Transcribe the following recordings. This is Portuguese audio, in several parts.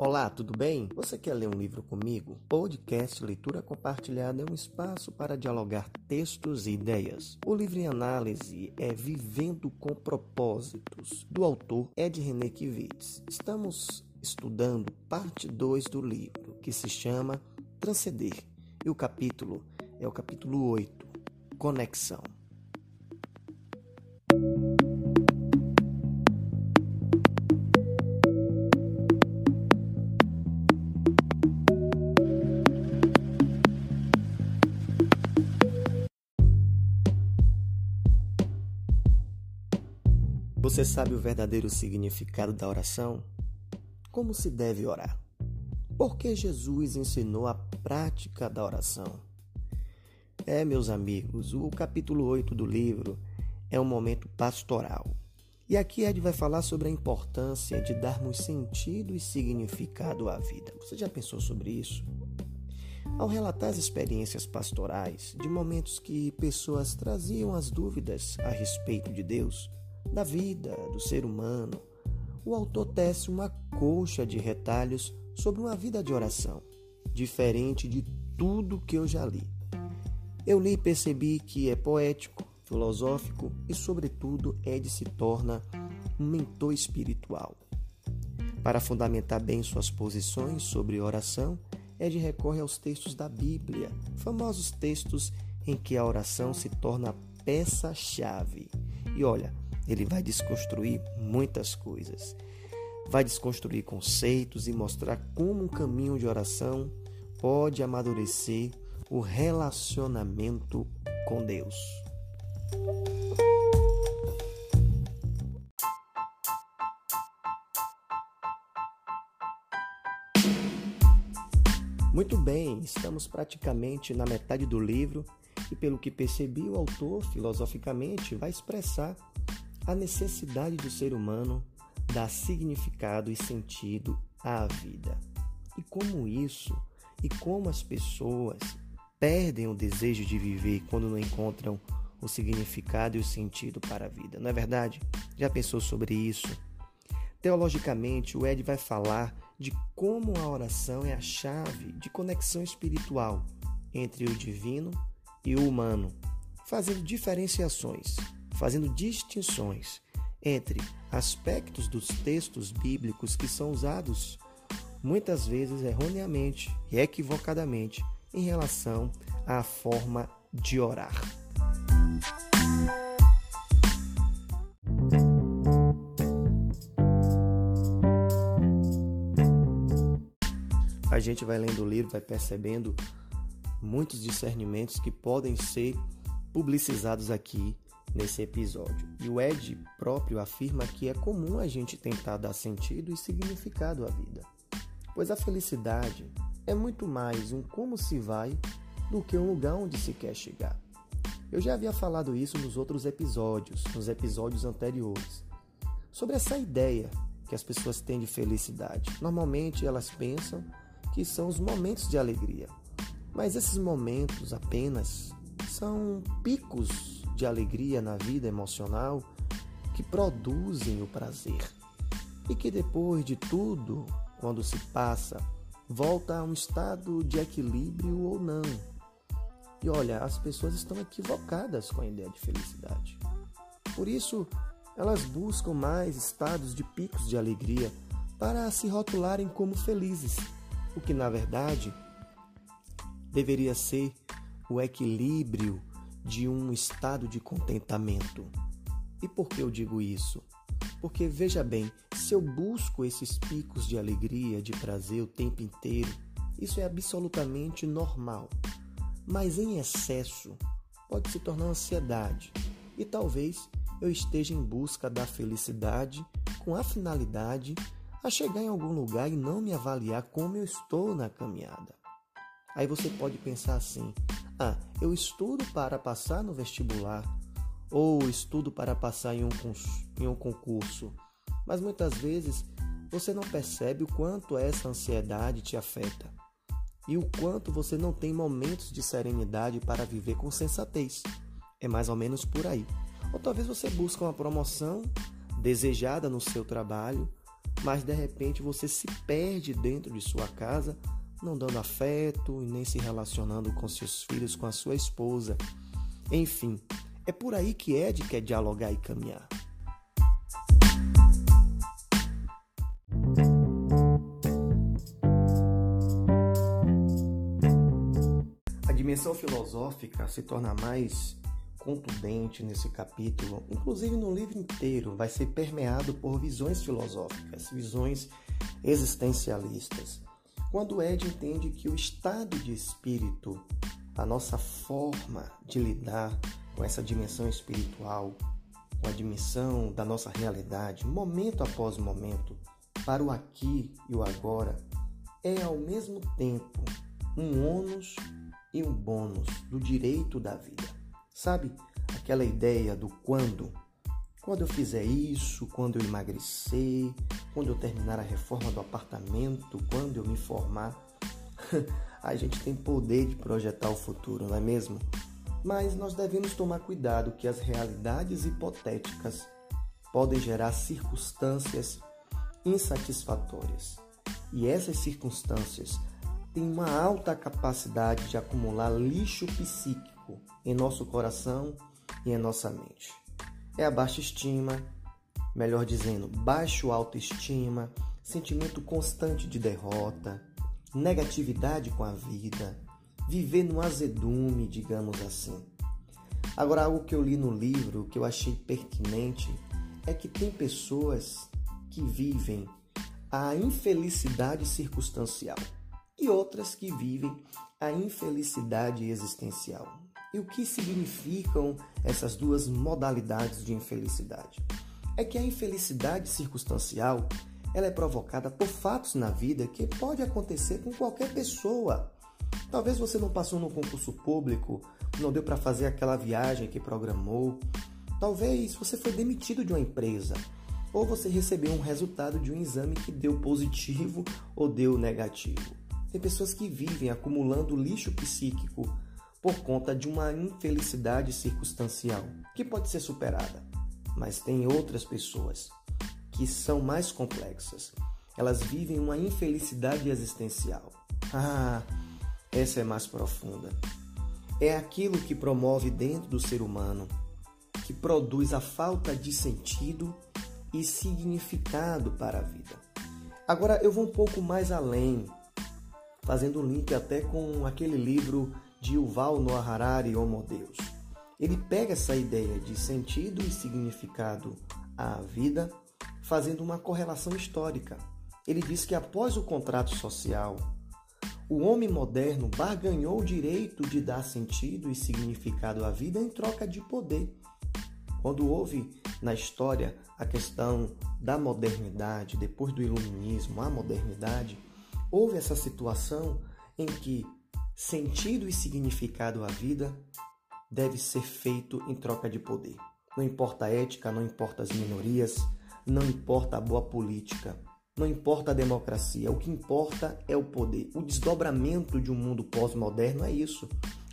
Olá, tudo bem? Você quer ler um livro comigo? Podcast Leitura Compartilhada é um espaço para dialogar textos e ideias. O livro em análise é Vivendo com Propósitos, do autor Ed René Kivitz. Estamos estudando parte 2 do livro, que se chama Transcender, e o capítulo é o capítulo 8, Conexão. Você sabe o verdadeiro significado da oração? Como se deve orar? Por que Jesus ensinou a prática da oração? É, meus amigos, o capítulo 8 do livro é um momento pastoral. E aqui Ed vai falar sobre a importância de darmos sentido e significado à vida. Você já pensou sobre isso? Ao relatar as experiências pastorais de momentos que pessoas traziam as dúvidas a respeito de Deus, da vida do ser humano, o autor tece uma colcha de retalhos sobre uma vida de oração, diferente de tudo que eu já li. Eu li e percebi que é poético, filosófico e, sobretudo, Ed se torna um mentor espiritual. Para fundamentar bem suas posições sobre oração, Ed recorre aos textos da Bíblia, famosos textos em que a oração se torna peça-chave. E olha, ele vai desconstruir muitas coisas. Vai desconstruir conceitos e mostrar como um caminho de oração pode amadurecer o relacionamento com Deus. Muito bem, estamos praticamente na metade do livro e, pelo que percebi, o autor, filosoficamente, vai expressar a necessidade do ser humano dar significado e sentido à vida. E como isso, e como as pessoas perdem o desejo de viver quando não encontram o significado e o sentido para a vida. Não é verdade? Já pensou sobre isso? Teologicamente, o Ed vai falar de como a oração é a chave de conexão espiritual entre o divino e o humano, fazendo diferenciações fazendo distinções entre aspectos dos textos bíblicos que são usados muitas vezes erroneamente e equivocadamente em relação à forma de orar. A gente vai lendo o livro, vai percebendo muitos discernimentos que podem ser publicizados aqui nesse episódio. E o Ed próprio afirma que é comum a gente tentar dar sentido e significado à vida, pois a felicidade é muito mais um como se vai do que um lugar onde se quer chegar. Eu já havia falado isso nos outros episódios, nos episódios anteriores, sobre essa ideia que as pessoas têm de felicidade. Normalmente elas pensam que são os momentos de alegria, mas esses momentos apenas são picos de alegria na vida emocional que produzem o prazer e que depois de tudo, quando se passa, volta a um estado de equilíbrio ou não. E olha, as pessoas estão equivocadas com a ideia de felicidade. Por isso, elas buscam mais estados de picos de alegria para se rotularem como felizes, o que na verdade deveria ser o equilíbrio de um estado de contentamento. E por que eu digo isso? Porque veja bem, se eu busco esses picos de alegria, de prazer o tempo inteiro, isso é absolutamente normal. Mas em excesso pode se tornar ansiedade e talvez eu esteja em busca da felicidade com a finalidade a chegar em algum lugar e não me avaliar como eu estou na caminhada. Aí você pode pensar assim: ah, eu estudo para passar no vestibular ou estudo para passar em um, em um concurso, mas muitas vezes você não percebe o quanto essa ansiedade te afeta e o quanto você não tem momentos de serenidade para viver com sensatez. É mais ou menos por aí. Ou talvez você busque uma promoção desejada no seu trabalho, mas de repente você se perde dentro de sua casa, não dando afeto e nem se relacionando com seus filhos, com a sua esposa. Enfim, é por aí que Ed quer dialogar e caminhar. A dimensão filosófica se torna mais contundente nesse capítulo, inclusive no livro inteiro, vai ser permeado por visões filosóficas, visões existencialistas. Quando Ed entende que o estado de espírito, a nossa forma de lidar com essa dimensão espiritual, com a dimensão da nossa realidade, momento após momento, para o aqui e o agora, é ao mesmo tempo um ônus e um bônus do direito da vida. Sabe aquela ideia do quando? Quando eu fizer isso, quando eu emagrecer, quando eu terminar a reforma do apartamento, quando eu me formar. a gente tem poder de projetar o futuro, não é mesmo? Mas nós devemos tomar cuidado que as realidades hipotéticas podem gerar circunstâncias insatisfatórias. E essas circunstâncias têm uma alta capacidade de acumular lixo psíquico em nosso coração e em nossa mente. É a baixa estima, melhor dizendo, baixo autoestima, sentimento constante de derrota, negatividade com a vida, viver no azedume, digamos assim. Agora, algo que eu li no livro que eu achei pertinente é que tem pessoas que vivem a infelicidade circunstancial e outras que vivem a infelicidade existencial. E o que significam essas duas modalidades de infelicidade? É que a infelicidade circunstancial ela é provocada por fatos na vida que pode acontecer com qualquer pessoa. Talvez você não passou no concurso público, não deu para fazer aquela viagem que programou. Talvez você foi demitido de uma empresa, ou você recebeu um resultado de um exame que deu positivo ou deu negativo. Tem pessoas que vivem acumulando lixo psíquico por conta de uma infelicidade circunstancial que pode ser superada. Mas tem outras pessoas que são mais complexas. Elas vivem uma infelicidade existencial. Ah, essa é mais profunda. É aquilo que promove dentro do ser humano, que produz a falta de sentido e significado para a vida. Agora eu vou um pouco mais além, fazendo um link até com aquele livro de Yuval Noah Harari, Homo Deus. Ele pega essa ideia de sentido e significado à vida, fazendo uma correlação histórica. Ele diz que após o contrato social, o homem moderno barganhou o direito de dar sentido e significado à vida em troca de poder. Quando houve na história a questão da modernidade, depois do iluminismo, a modernidade, houve essa situação em que Sentido e significado à vida deve ser feito em troca de poder. Não importa a ética, não importa as minorias, não importa a boa política, não importa a democracia, o que importa é o poder. O desdobramento de um mundo pós-moderno é isso.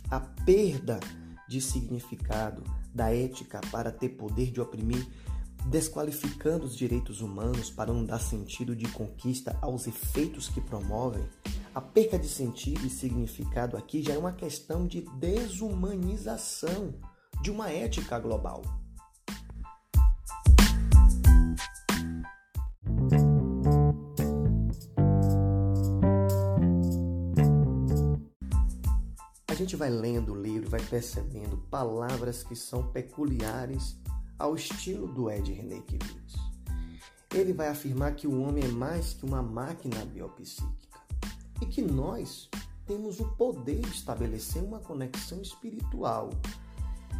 A perda de significado da ética para ter poder de oprimir, desqualificando os direitos humanos para não dar sentido de conquista aos efeitos que promovem, a perca de sentido e significado aqui já é uma questão de desumanização de uma ética global. A gente vai lendo o livro, vai percebendo palavras que são peculiares ao estilo do Ed René Kivitz. Ele vai afirmar que o homem é mais que uma máquina biopsíquica e que nós temos o poder de estabelecer uma conexão espiritual.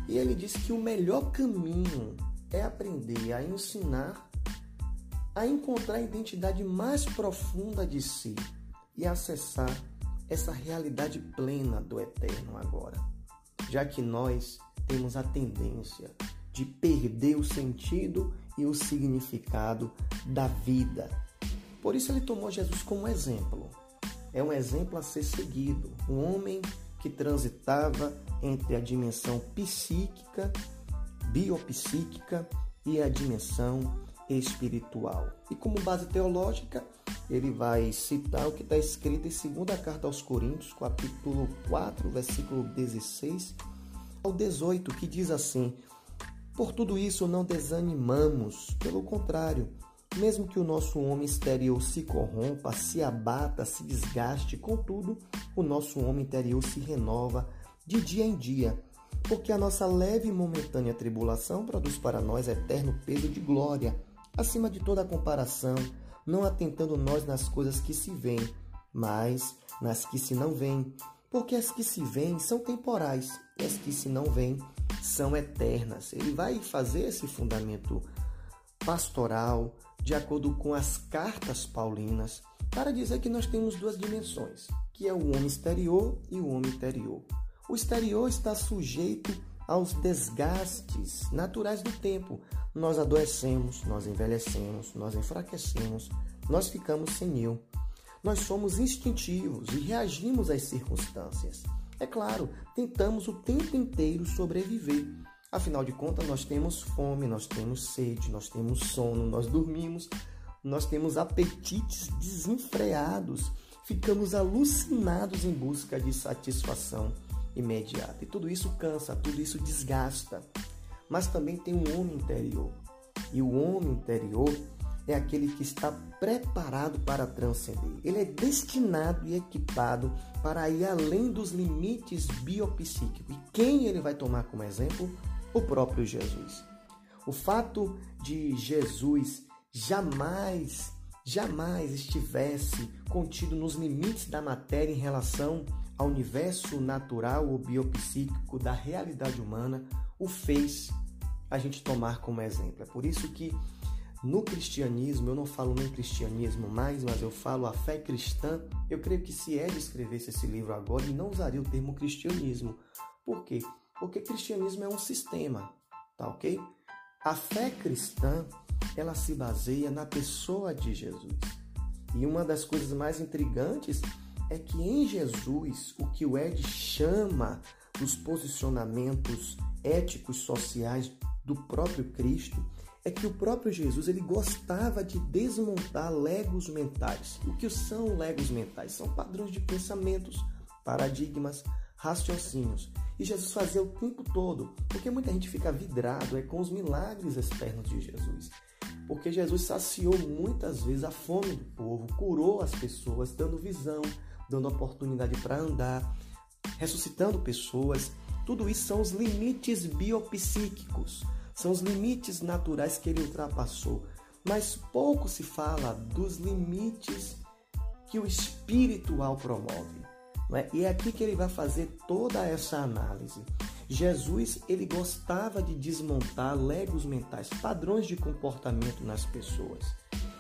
E ele diz que o melhor caminho é aprender a ensinar a encontrar a identidade mais profunda de si e acessar essa realidade plena do eterno agora. Já que nós temos a tendência de perder o sentido e o significado da vida. Por isso ele tomou Jesus como exemplo é um exemplo a ser seguido. Um homem que transitava entre a dimensão psíquica, biopsíquica e a dimensão espiritual. E como base teológica, ele vai citar o que está escrito em segunda carta aos Coríntios, capítulo 4, versículo 16 ao 18, que diz assim: Por tudo isso não desanimamos, pelo contrário, mesmo que o nosso homem exterior se corrompa, se abata, se desgaste, contudo, o nosso homem interior se renova de dia em dia, porque a nossa leve e momentânea tribulação produz para nós eterno peso de glória, acima de toda comparação, não atentando nós nas coisas que se veem, mas nas que se não veem, porque as que se veem são temporais e as que se não veem são eternas. Ele vai fazer esse fundamento pastoral, de acordo com as cartas paulinas, para dizer que nós temos duas dimensões, que é o homem exterior e o homem interior. O exterior está sujeito aos desgastes naturais do tempo. Nós adoecemos, nós envelhecemos, nós enfraquecemos, nós ficamos senil. Nós somos instintivos e reagimos às circunstâncias. É claro, tentamos o tempo inteiro sobreviver, Afinal de contas, nós temos fome, nós temos sede, nós temos sono, nós dormimos, nós temos apetites desenfreados, ficamos alucinados em busca de satisfação imediata. E tudo isso cansa, tudo isso desgasta. Mas também tem um homem interior. E o homem interior é aquele que está preparado para transcender. Ele é destinado e equipado para ir além dos limites biopsíquicos. E quem ele vai tomar como exemplo? O próprio Jesus. O fato de Jesus jamais, jamais estivesse contido nos limites da matéria em relação ao universo natural ou biopsíquico da realidade humana, o fez a gente tomar como exemplo. É por isso que no cristianismo, eu não falo nem cristianismo mais, mas eu falo a fé cristã. Eu creio que se Ed escrevesse esse livro agora, ele não usaria o termo cristianismo. Por quê? Porque cristianismo é um sistema, tá ok? A fé cristã, ela se baseia na pessoa de Jesus. E uma das coisas mais intrigantes é que em Jesus, o que o Ed chama dos posicionamentos éticos sociais do próprio Cristo, é que o próprio Jesus ele gostava de desmontar legos mentais. O que são legos mentais? São padrões de pensamentos, paradigmas, raciocínios. E Jesus fazia o tempo todo, porque muita gente fica vidrado é com os milagres externos de Jesus. Porque Jesus saciou muitas vezes a fome do povo, curou as pessoas, dando visão, dando oportunidade para andar, ressuscitando pessoas. Tudo isso são os limites biopsíquicos, são os limites naturais que ele ultrapassou. Mas pouco se fala dos limites que o espiritual promove. Né? E é aqui que ele vai fazer toda essa análise. Jesus ele gostava de desmontar legos mentais, padrões de comportamento nas pessoas.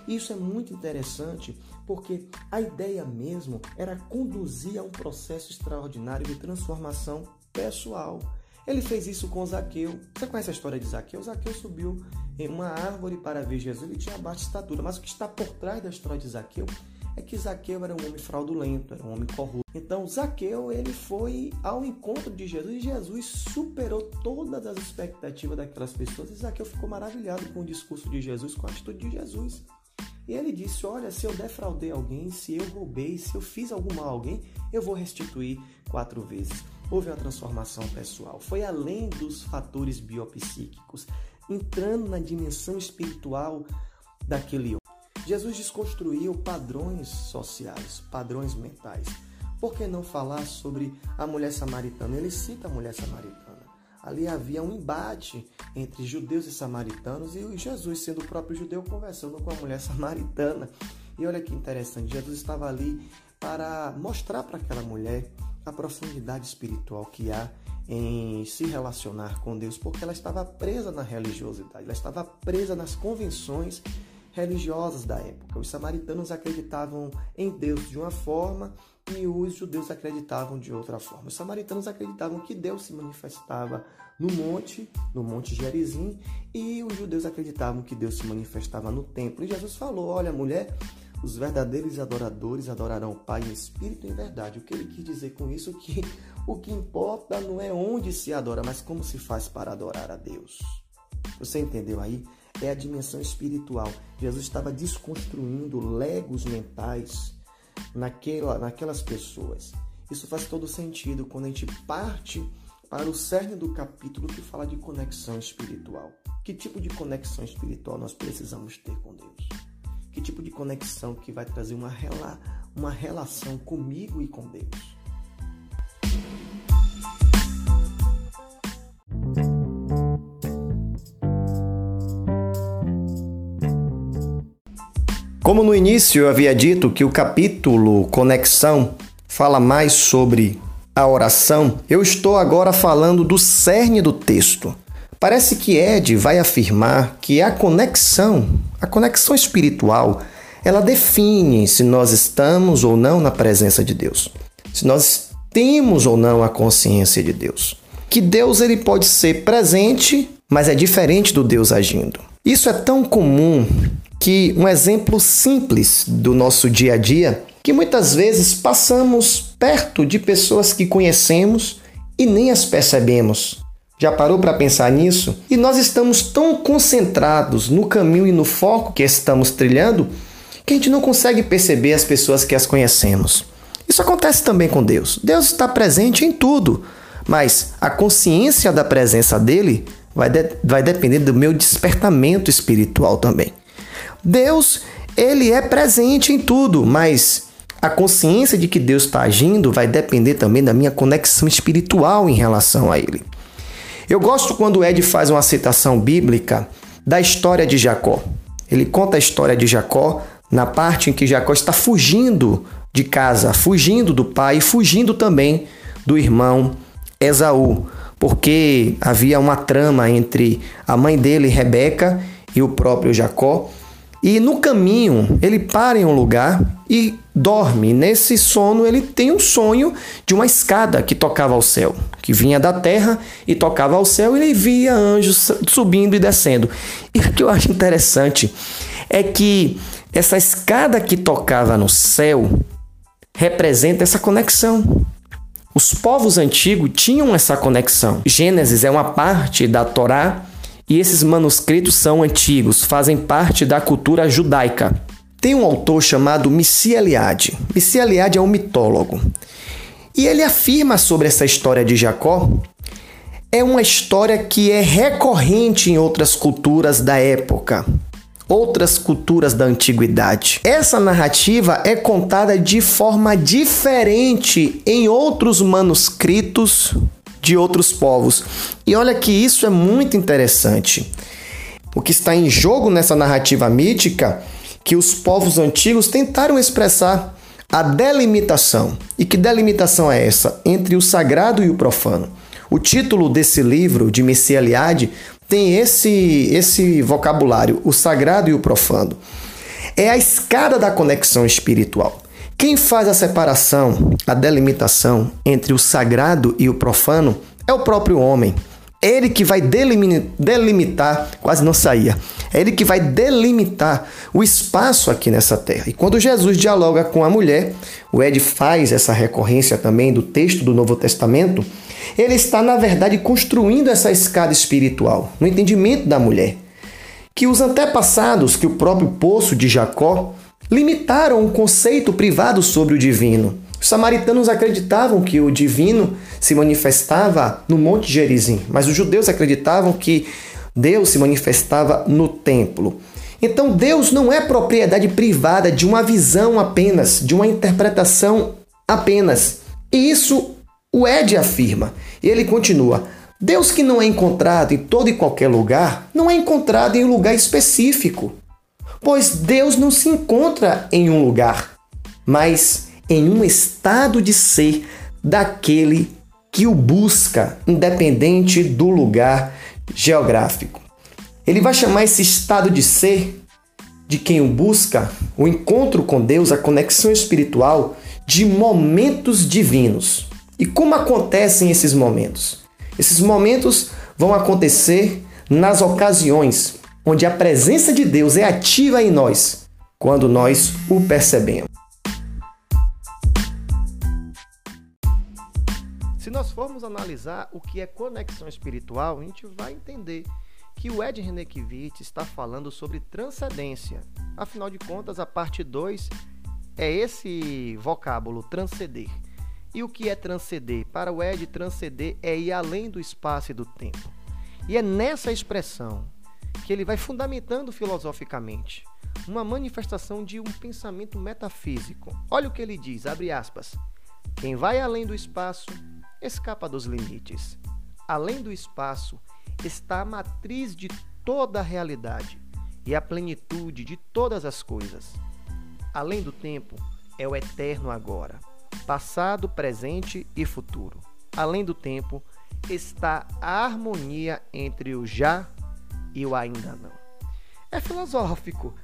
Isso é muito interessante porque a ideia mesmo era conduzir a um processo extraordinário de transformação pessoal. Ele fez isso com Zaqueu. Você conhece a história de Zaqueu? Zaqueu subiu em uma árvore para ver Jesus. Ele tinha baixa estatura, mas o que está por trás da história de Zaqueu é que Zaqueu era um homem fraudulento, era um homem corrupto. Então Zaqueu ele foi ao encontro de Jesus e Jesus superou todas as expectativas daquelas pessoas. E Zaqueu ficou maravilhado com o discurso de Jesus, com a atitude de Jesus. E ele disse: Olha, se eu defraudei alguém, se eu roubei, se eu fiz algum mal a alguém, eu vou restituir quatro vezes. Houve uma transformação pessoal. Foi além dos fatores biopsíquicos, entrando na dimensão espiritual daquele homem. Jesus desconstruiu padrões sociais, padrões mentais. Por que não falar sobre a mulher samaritana? Ele cita a mulher samaritana. Ali havia um embate entre judeus e samaritanos e Jesus, sendo o próprio judeu, conversando com a mulher samaritana. E olha que interessante, Jesus estava ali para mostrar para aquela mulher a profundidade espiritual que há em se relacionar com Deus, porque ela estava presa na religiosidade, ela estava presa nas convenções religiosas da época. Os samaritanos acreditavam em Deus de uma forma e os judeus acreditavam de outra forma. Os samaritanos acreditavam que Deus se manifestava no monte, no monte Gerizim, e os judeus acreditavam que Deus se manifestava no templo. E Jesus falou: Olha, mulher, os verdadeiros adoradores adorarão o Pai em espírito e em verdade. O que ele quis dizer com isso é que o que importa não é onde se adora, mas como se faz para adorar a Deus. Você entendeu aí? É a dimensão espiritual. Jesus estava desconstruindo legos mentais naquela, naquelas pessoas. Isso faz todo sentido quando a gente parte para o cerne do capítulo que fala de conexão espiritual. Que tipo de conexão espiritual nós precisamos ter com Deus? Que tipo de conexão que vai trazer uma, rela, uma relação comigo e com Deus? Como no início eu havia dito que o capítulo Conexão fala mais sobre a oração, eu estou agora falando do cerne do texto. Parece que Ed vai afirmar que a conexão, a conexão espiritual, ela define se nós estamos ou não na presença de Deus. Se nós temos ou não a consciência de Deus. Que Deus ele pode ser presente, mas é diferente do Deus agindo. Isso é tão comum que um exemplo simples do nosso dia a dia, que muitas vezes passamos perto de pessoas que conhecemos e nem as percebemos. Já parou para pensar nisso? E nós estamos tão concentrados no caminho e no foco que estamos trilhando que a gente não consegue perceber as pessoas que as conhecemos. Isso acontece também com Deus. Deus está presente em tudo, mas a consciência da presença dele vai, de vai depender do meu despertamento espiritual também. Deus, ele é presente em tudo, mas a consciência de que Deus está agindo vai depender também da minha conexão espiritual em relação a ele. Eu gosto quando Ed faz uma citação bíblica da história de Jacó. Ele conta a história de Jacó na parte em que Jacó está fugindo de casa, fugindo do pai e fugindo também do irmão Esaú, porque havia uma trama entre a mãe dele, Rebeca, e o próprio Jacó, e no caminho, ele para em um lugar e dorme. Nesse sono, ele tem um sonho de uma escada que tocava ao céu, que vinha da terra e tocava ao céu, e ele via anjos subindo e descendo. E o que eu acho interessante é que essa escada que tocava no céu representa essa conexão. Os povos antigos tinham essa conexão. Gênesis é uma parte da Torá e esses manuscritos são antigos, fazem parte da cultura judaica. Tem um autor chamado Missi Eliade. Missi Eliade é um mitólogo. E ele afirma sobre essa história de Jacó é uma história que é recorrente em outras culturas da época, outras culturas da antiguidade. Essa narrativa é contada de forma diferente em outros manuscritos de outros povos. E olha que isso é muito interessante. O que está em jogo nessa narrativa mítica que os povos antigos tentaram expressar a delimitação. E que delimitação é essa? Entre o sagrado e o profano. O título desse livro, de Messia Eliade, tem esse, esse vocabulário, o sagrado e o profano. É a escada da conexão espiritual. Quem faz a separação, a delimitação entre o sagrado e o profano é o próprio homem. Ele que vai delimitar, quase não saía. É ele que vai delimitar o espaço aqui nessa terra. E quando Jesus dialoga com a mulher, o Ed faz essa recorrência também do texto do Novo Testamento, ele está, na verdade, construindo essa escada espiritual, no entendimento da mulher. Que os antepassados, que o próprio poço de Jacó, limitaram um conceito privado sobre o divino. Os samaritanos acreditavam que o divino se manifestava no Monte Gerizim, mas os judeus acreditavam que Deus se manifestava no templo. Então Deus não é propriedade privada de uma visão apenas, de uma interpretação apenas. E isso o Ed afirma. E ele continua: Deus que não é encontrado em todo e qualquer lugar, não é encontrado em um lugar específico pois Deus não se encontra em um lugar, mas em um estado de ser daquele que o busca, independente do lugar geográfico. Ele vai chamar esse estado de ser de quem o busca, o encontro com Deus, a conexão espiritual, de momentos divinos. E como acontecem esses momentos? Esses momentos vão acontecer nas ocasiões onde a presença de Deus é ativa em nós quando nós o percebemos. Se nós formos analisar o que é conexão espiritual, a gente vai entender que o Ed Renekiewicz está falando sobre transcendência. Afinal de contas, a parte 2 é esse vocábulo, transcender. E o que é transcender? Para o Ed, transcender é ir além do espaço e do tempo. E é nessa expressão que ele vai fundamentando filosoficamente uma manifestação de um pensamento metafísico. Olha o que ele diz, abre aspas. Quem vai além do espaço escapa dos limites. Além do espaço está a matriz de toda a realidade e a plenitude de todas as coisas. Além do tempo é o eterno agora, passado, presente e futuro. Além do tempo está a harmonia entre o já e o ainda não. É filosófico,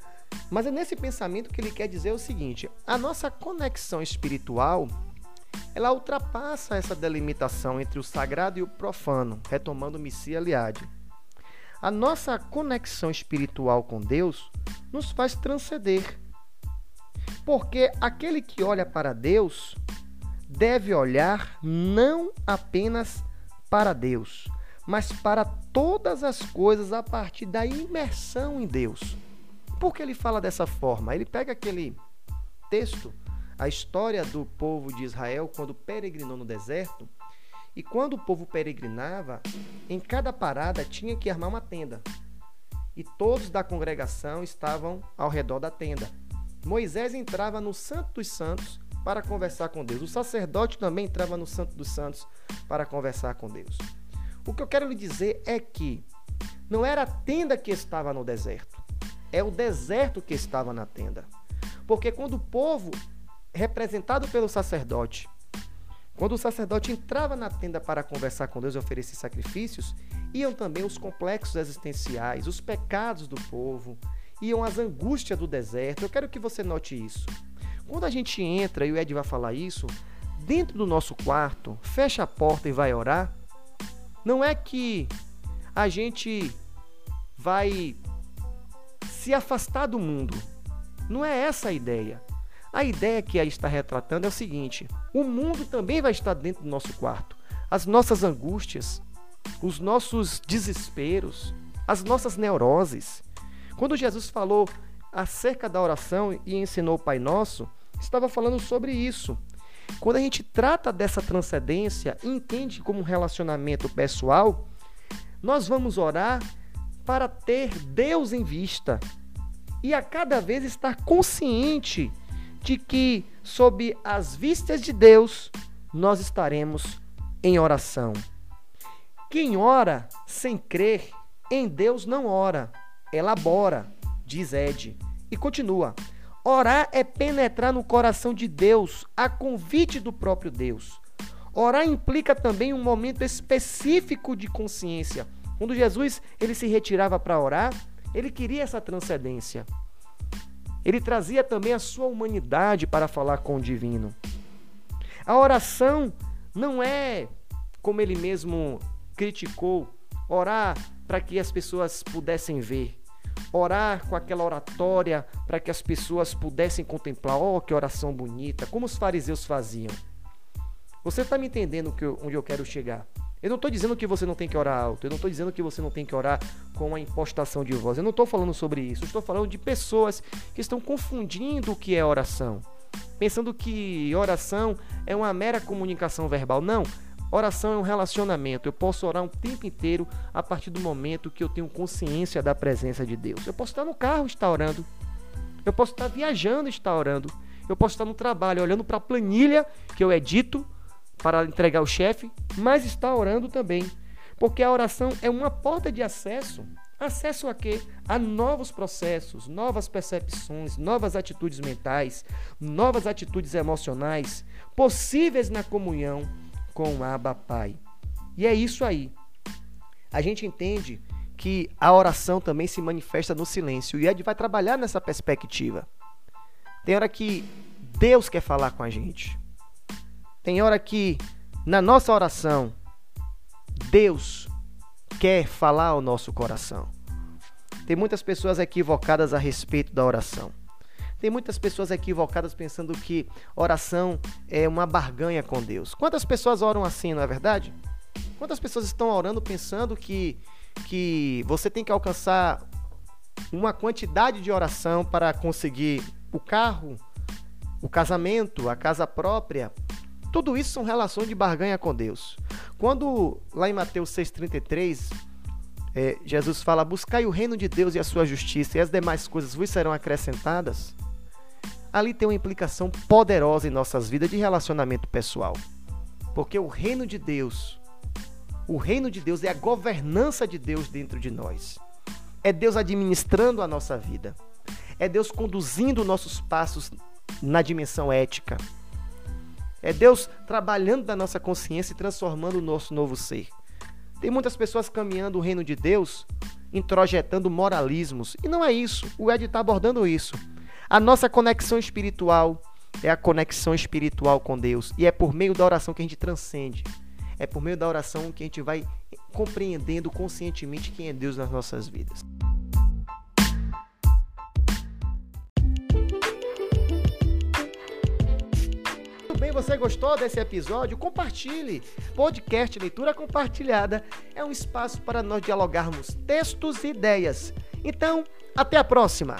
mas é nesse pensamento que ele quer dizer o seguinte: a nossa conexão espiritual ela ultrapassa essa delimitação entre o sagrado e o profano, retomando Missia Eliade. A nossa conexão espiritual com Deus nos faz transcender. Porque aquele que olha para Deus deve olhar não apenas para Deus, mas para todas as coisas a partir da imersão em Deus. Por que ele fala dessa forma? Ele pega aquele texto a história do povo de Israel quando peregrinou no deserto. E quando o povo peregrinava, em cada parada tinha que armar uma tenda. E todos da congregação estavam ao redor da tenda. Moisés entrava no Santo dos Santos para conversar com Deus. O sacerdote também entrava no Santo dos Santos para conversar com Deus. O que eu quero lhe dizer é que não era a tenda que estava no deserto, é o deserto que estava na tenda. Porque quando o povo representado pelo sacerdote. Quando o sacerdote entrava na tenda para conversar com Deus e oferecer sacrifícios, iam também os complexos existenciais, os pecados do povo, iam as angústias do deserto. Eu quero que você note isso. Quando a gente entra, e o Ed vai falar isso, dentro do nosso quarto, fecha a porta e vai orar, não é que a gente vai se afastar do mundo. Não é essa a ideia. A ideia que aí está retratando é o seguinte: o mundo também vai estar dentro do nosso quarto. As nossas angústias, os nossos desesperos, as nossas neuroses. Quando Jesus falou acerca da oração e ensinou o Pai Nosso, estava falando sobre isso. Quando a gente trata dessa transcendência entende como um relacionamento pessoal, nós vamos orar para ter Deus em vista e a cada vez estar consciente de que, sob as vistas de Deus, nós estaremos em oração. Quem ora sem crer em Deus não ora, elabora, diz Ed. E continua: orar é penetrar no coração de Deus, a convite do próprio Deus. Orar implica também um momento específico de consciência. Quando Jesus ele se retirava para orar, ele queria essa transcendência. Ele trazia também a sua humanidade para falar com o divino. A oração não é, como ele mesmo criticou, orar para que as pessoas pudessem ver, orar com aquela oratória para que as pessoas pudessem contemplar. Oh, que oração bonita! Como os fariseus faziam. Você está me entendendo onde eu quero chegar? Eu não estou dizendo que você não tem que orar alto, eu não estou dizendo que você não tem que orar com a impostação de voz, eu não estou falando sobre isso, eu estou falando de pessoas que estão confundindo o que é oração, pensando que oração é uma mera comunicação verbal. Não, oração é um relacionamento. Eu posso orar um tempo inteiro a partir do momento que eu tenho consciência da presença de Deus. Eu posso estar no carro e estar orando, eu posso estar viajando e estar orando, eu posso estar no trabalho olhando para a planilha que eu edito para entregar ao chefe, mas está orando também. Porque a oração é uma porta de acesso. Acesso a quê? A novos processos, novas percepções, novas atitudes mentais, novas atitudes emocionais, possíveis na comunhão com o Abba Pai. E é isso aí. A gente entende que a oração também se manifesta no silêncio. E Ed vai trabalhar nessa perspectiva. Tem hora que Deus quer falar com a gente. Tem hora que na nossa oração Deus quer falar ao nosso coração. Tem muitas pessoas equivocadas a respeito da oração. Tem muitas pessoas equivocadas pensando que oração é uma barganha com Deus. Quantas pessoas oram assim, não é verdade? Quantas pessoas estão orando pensando que que você tem que alcançar uma quantidade de oração para conseguir o carro, o casamento, a casa própria. Tudo isso são relações de barganha com Deus. Quando lá em Mateus 6,33, é, Jesus fala: Buscai o reino de Deus e a sua justiça, e as demais coisas vos serão acrescentadas. Ali tem uma implicação poderosa em nossas vidas de relacionamento pessoal. Porque o reino de Deus, o reino de Deus é a governança de Deus dentro de nós. É Deus administrando a nossa vida. É Deus conduzindo nossos passos na dimensão ética. É Deus trabalhando na nossa consciência e transformando o nosso novo ser. Tem muitas pessoas caminhando o reino de Deus, introjetando moralismos. E não é isso. O Ed está abordando isso. A nossa conexão espiritual é a conexão espiritual com Deus. E é por meio da oração que a gente transcende. É por meio da oração que a gente vai compreendendo conscientemente quem é Deus nas nossas vidas. bem, você gostou desse episódio? Compartilhe. Podcast Leitura Compartilhada é um espaço para nós dialogarmos textos e ideias. Então, até a próxima!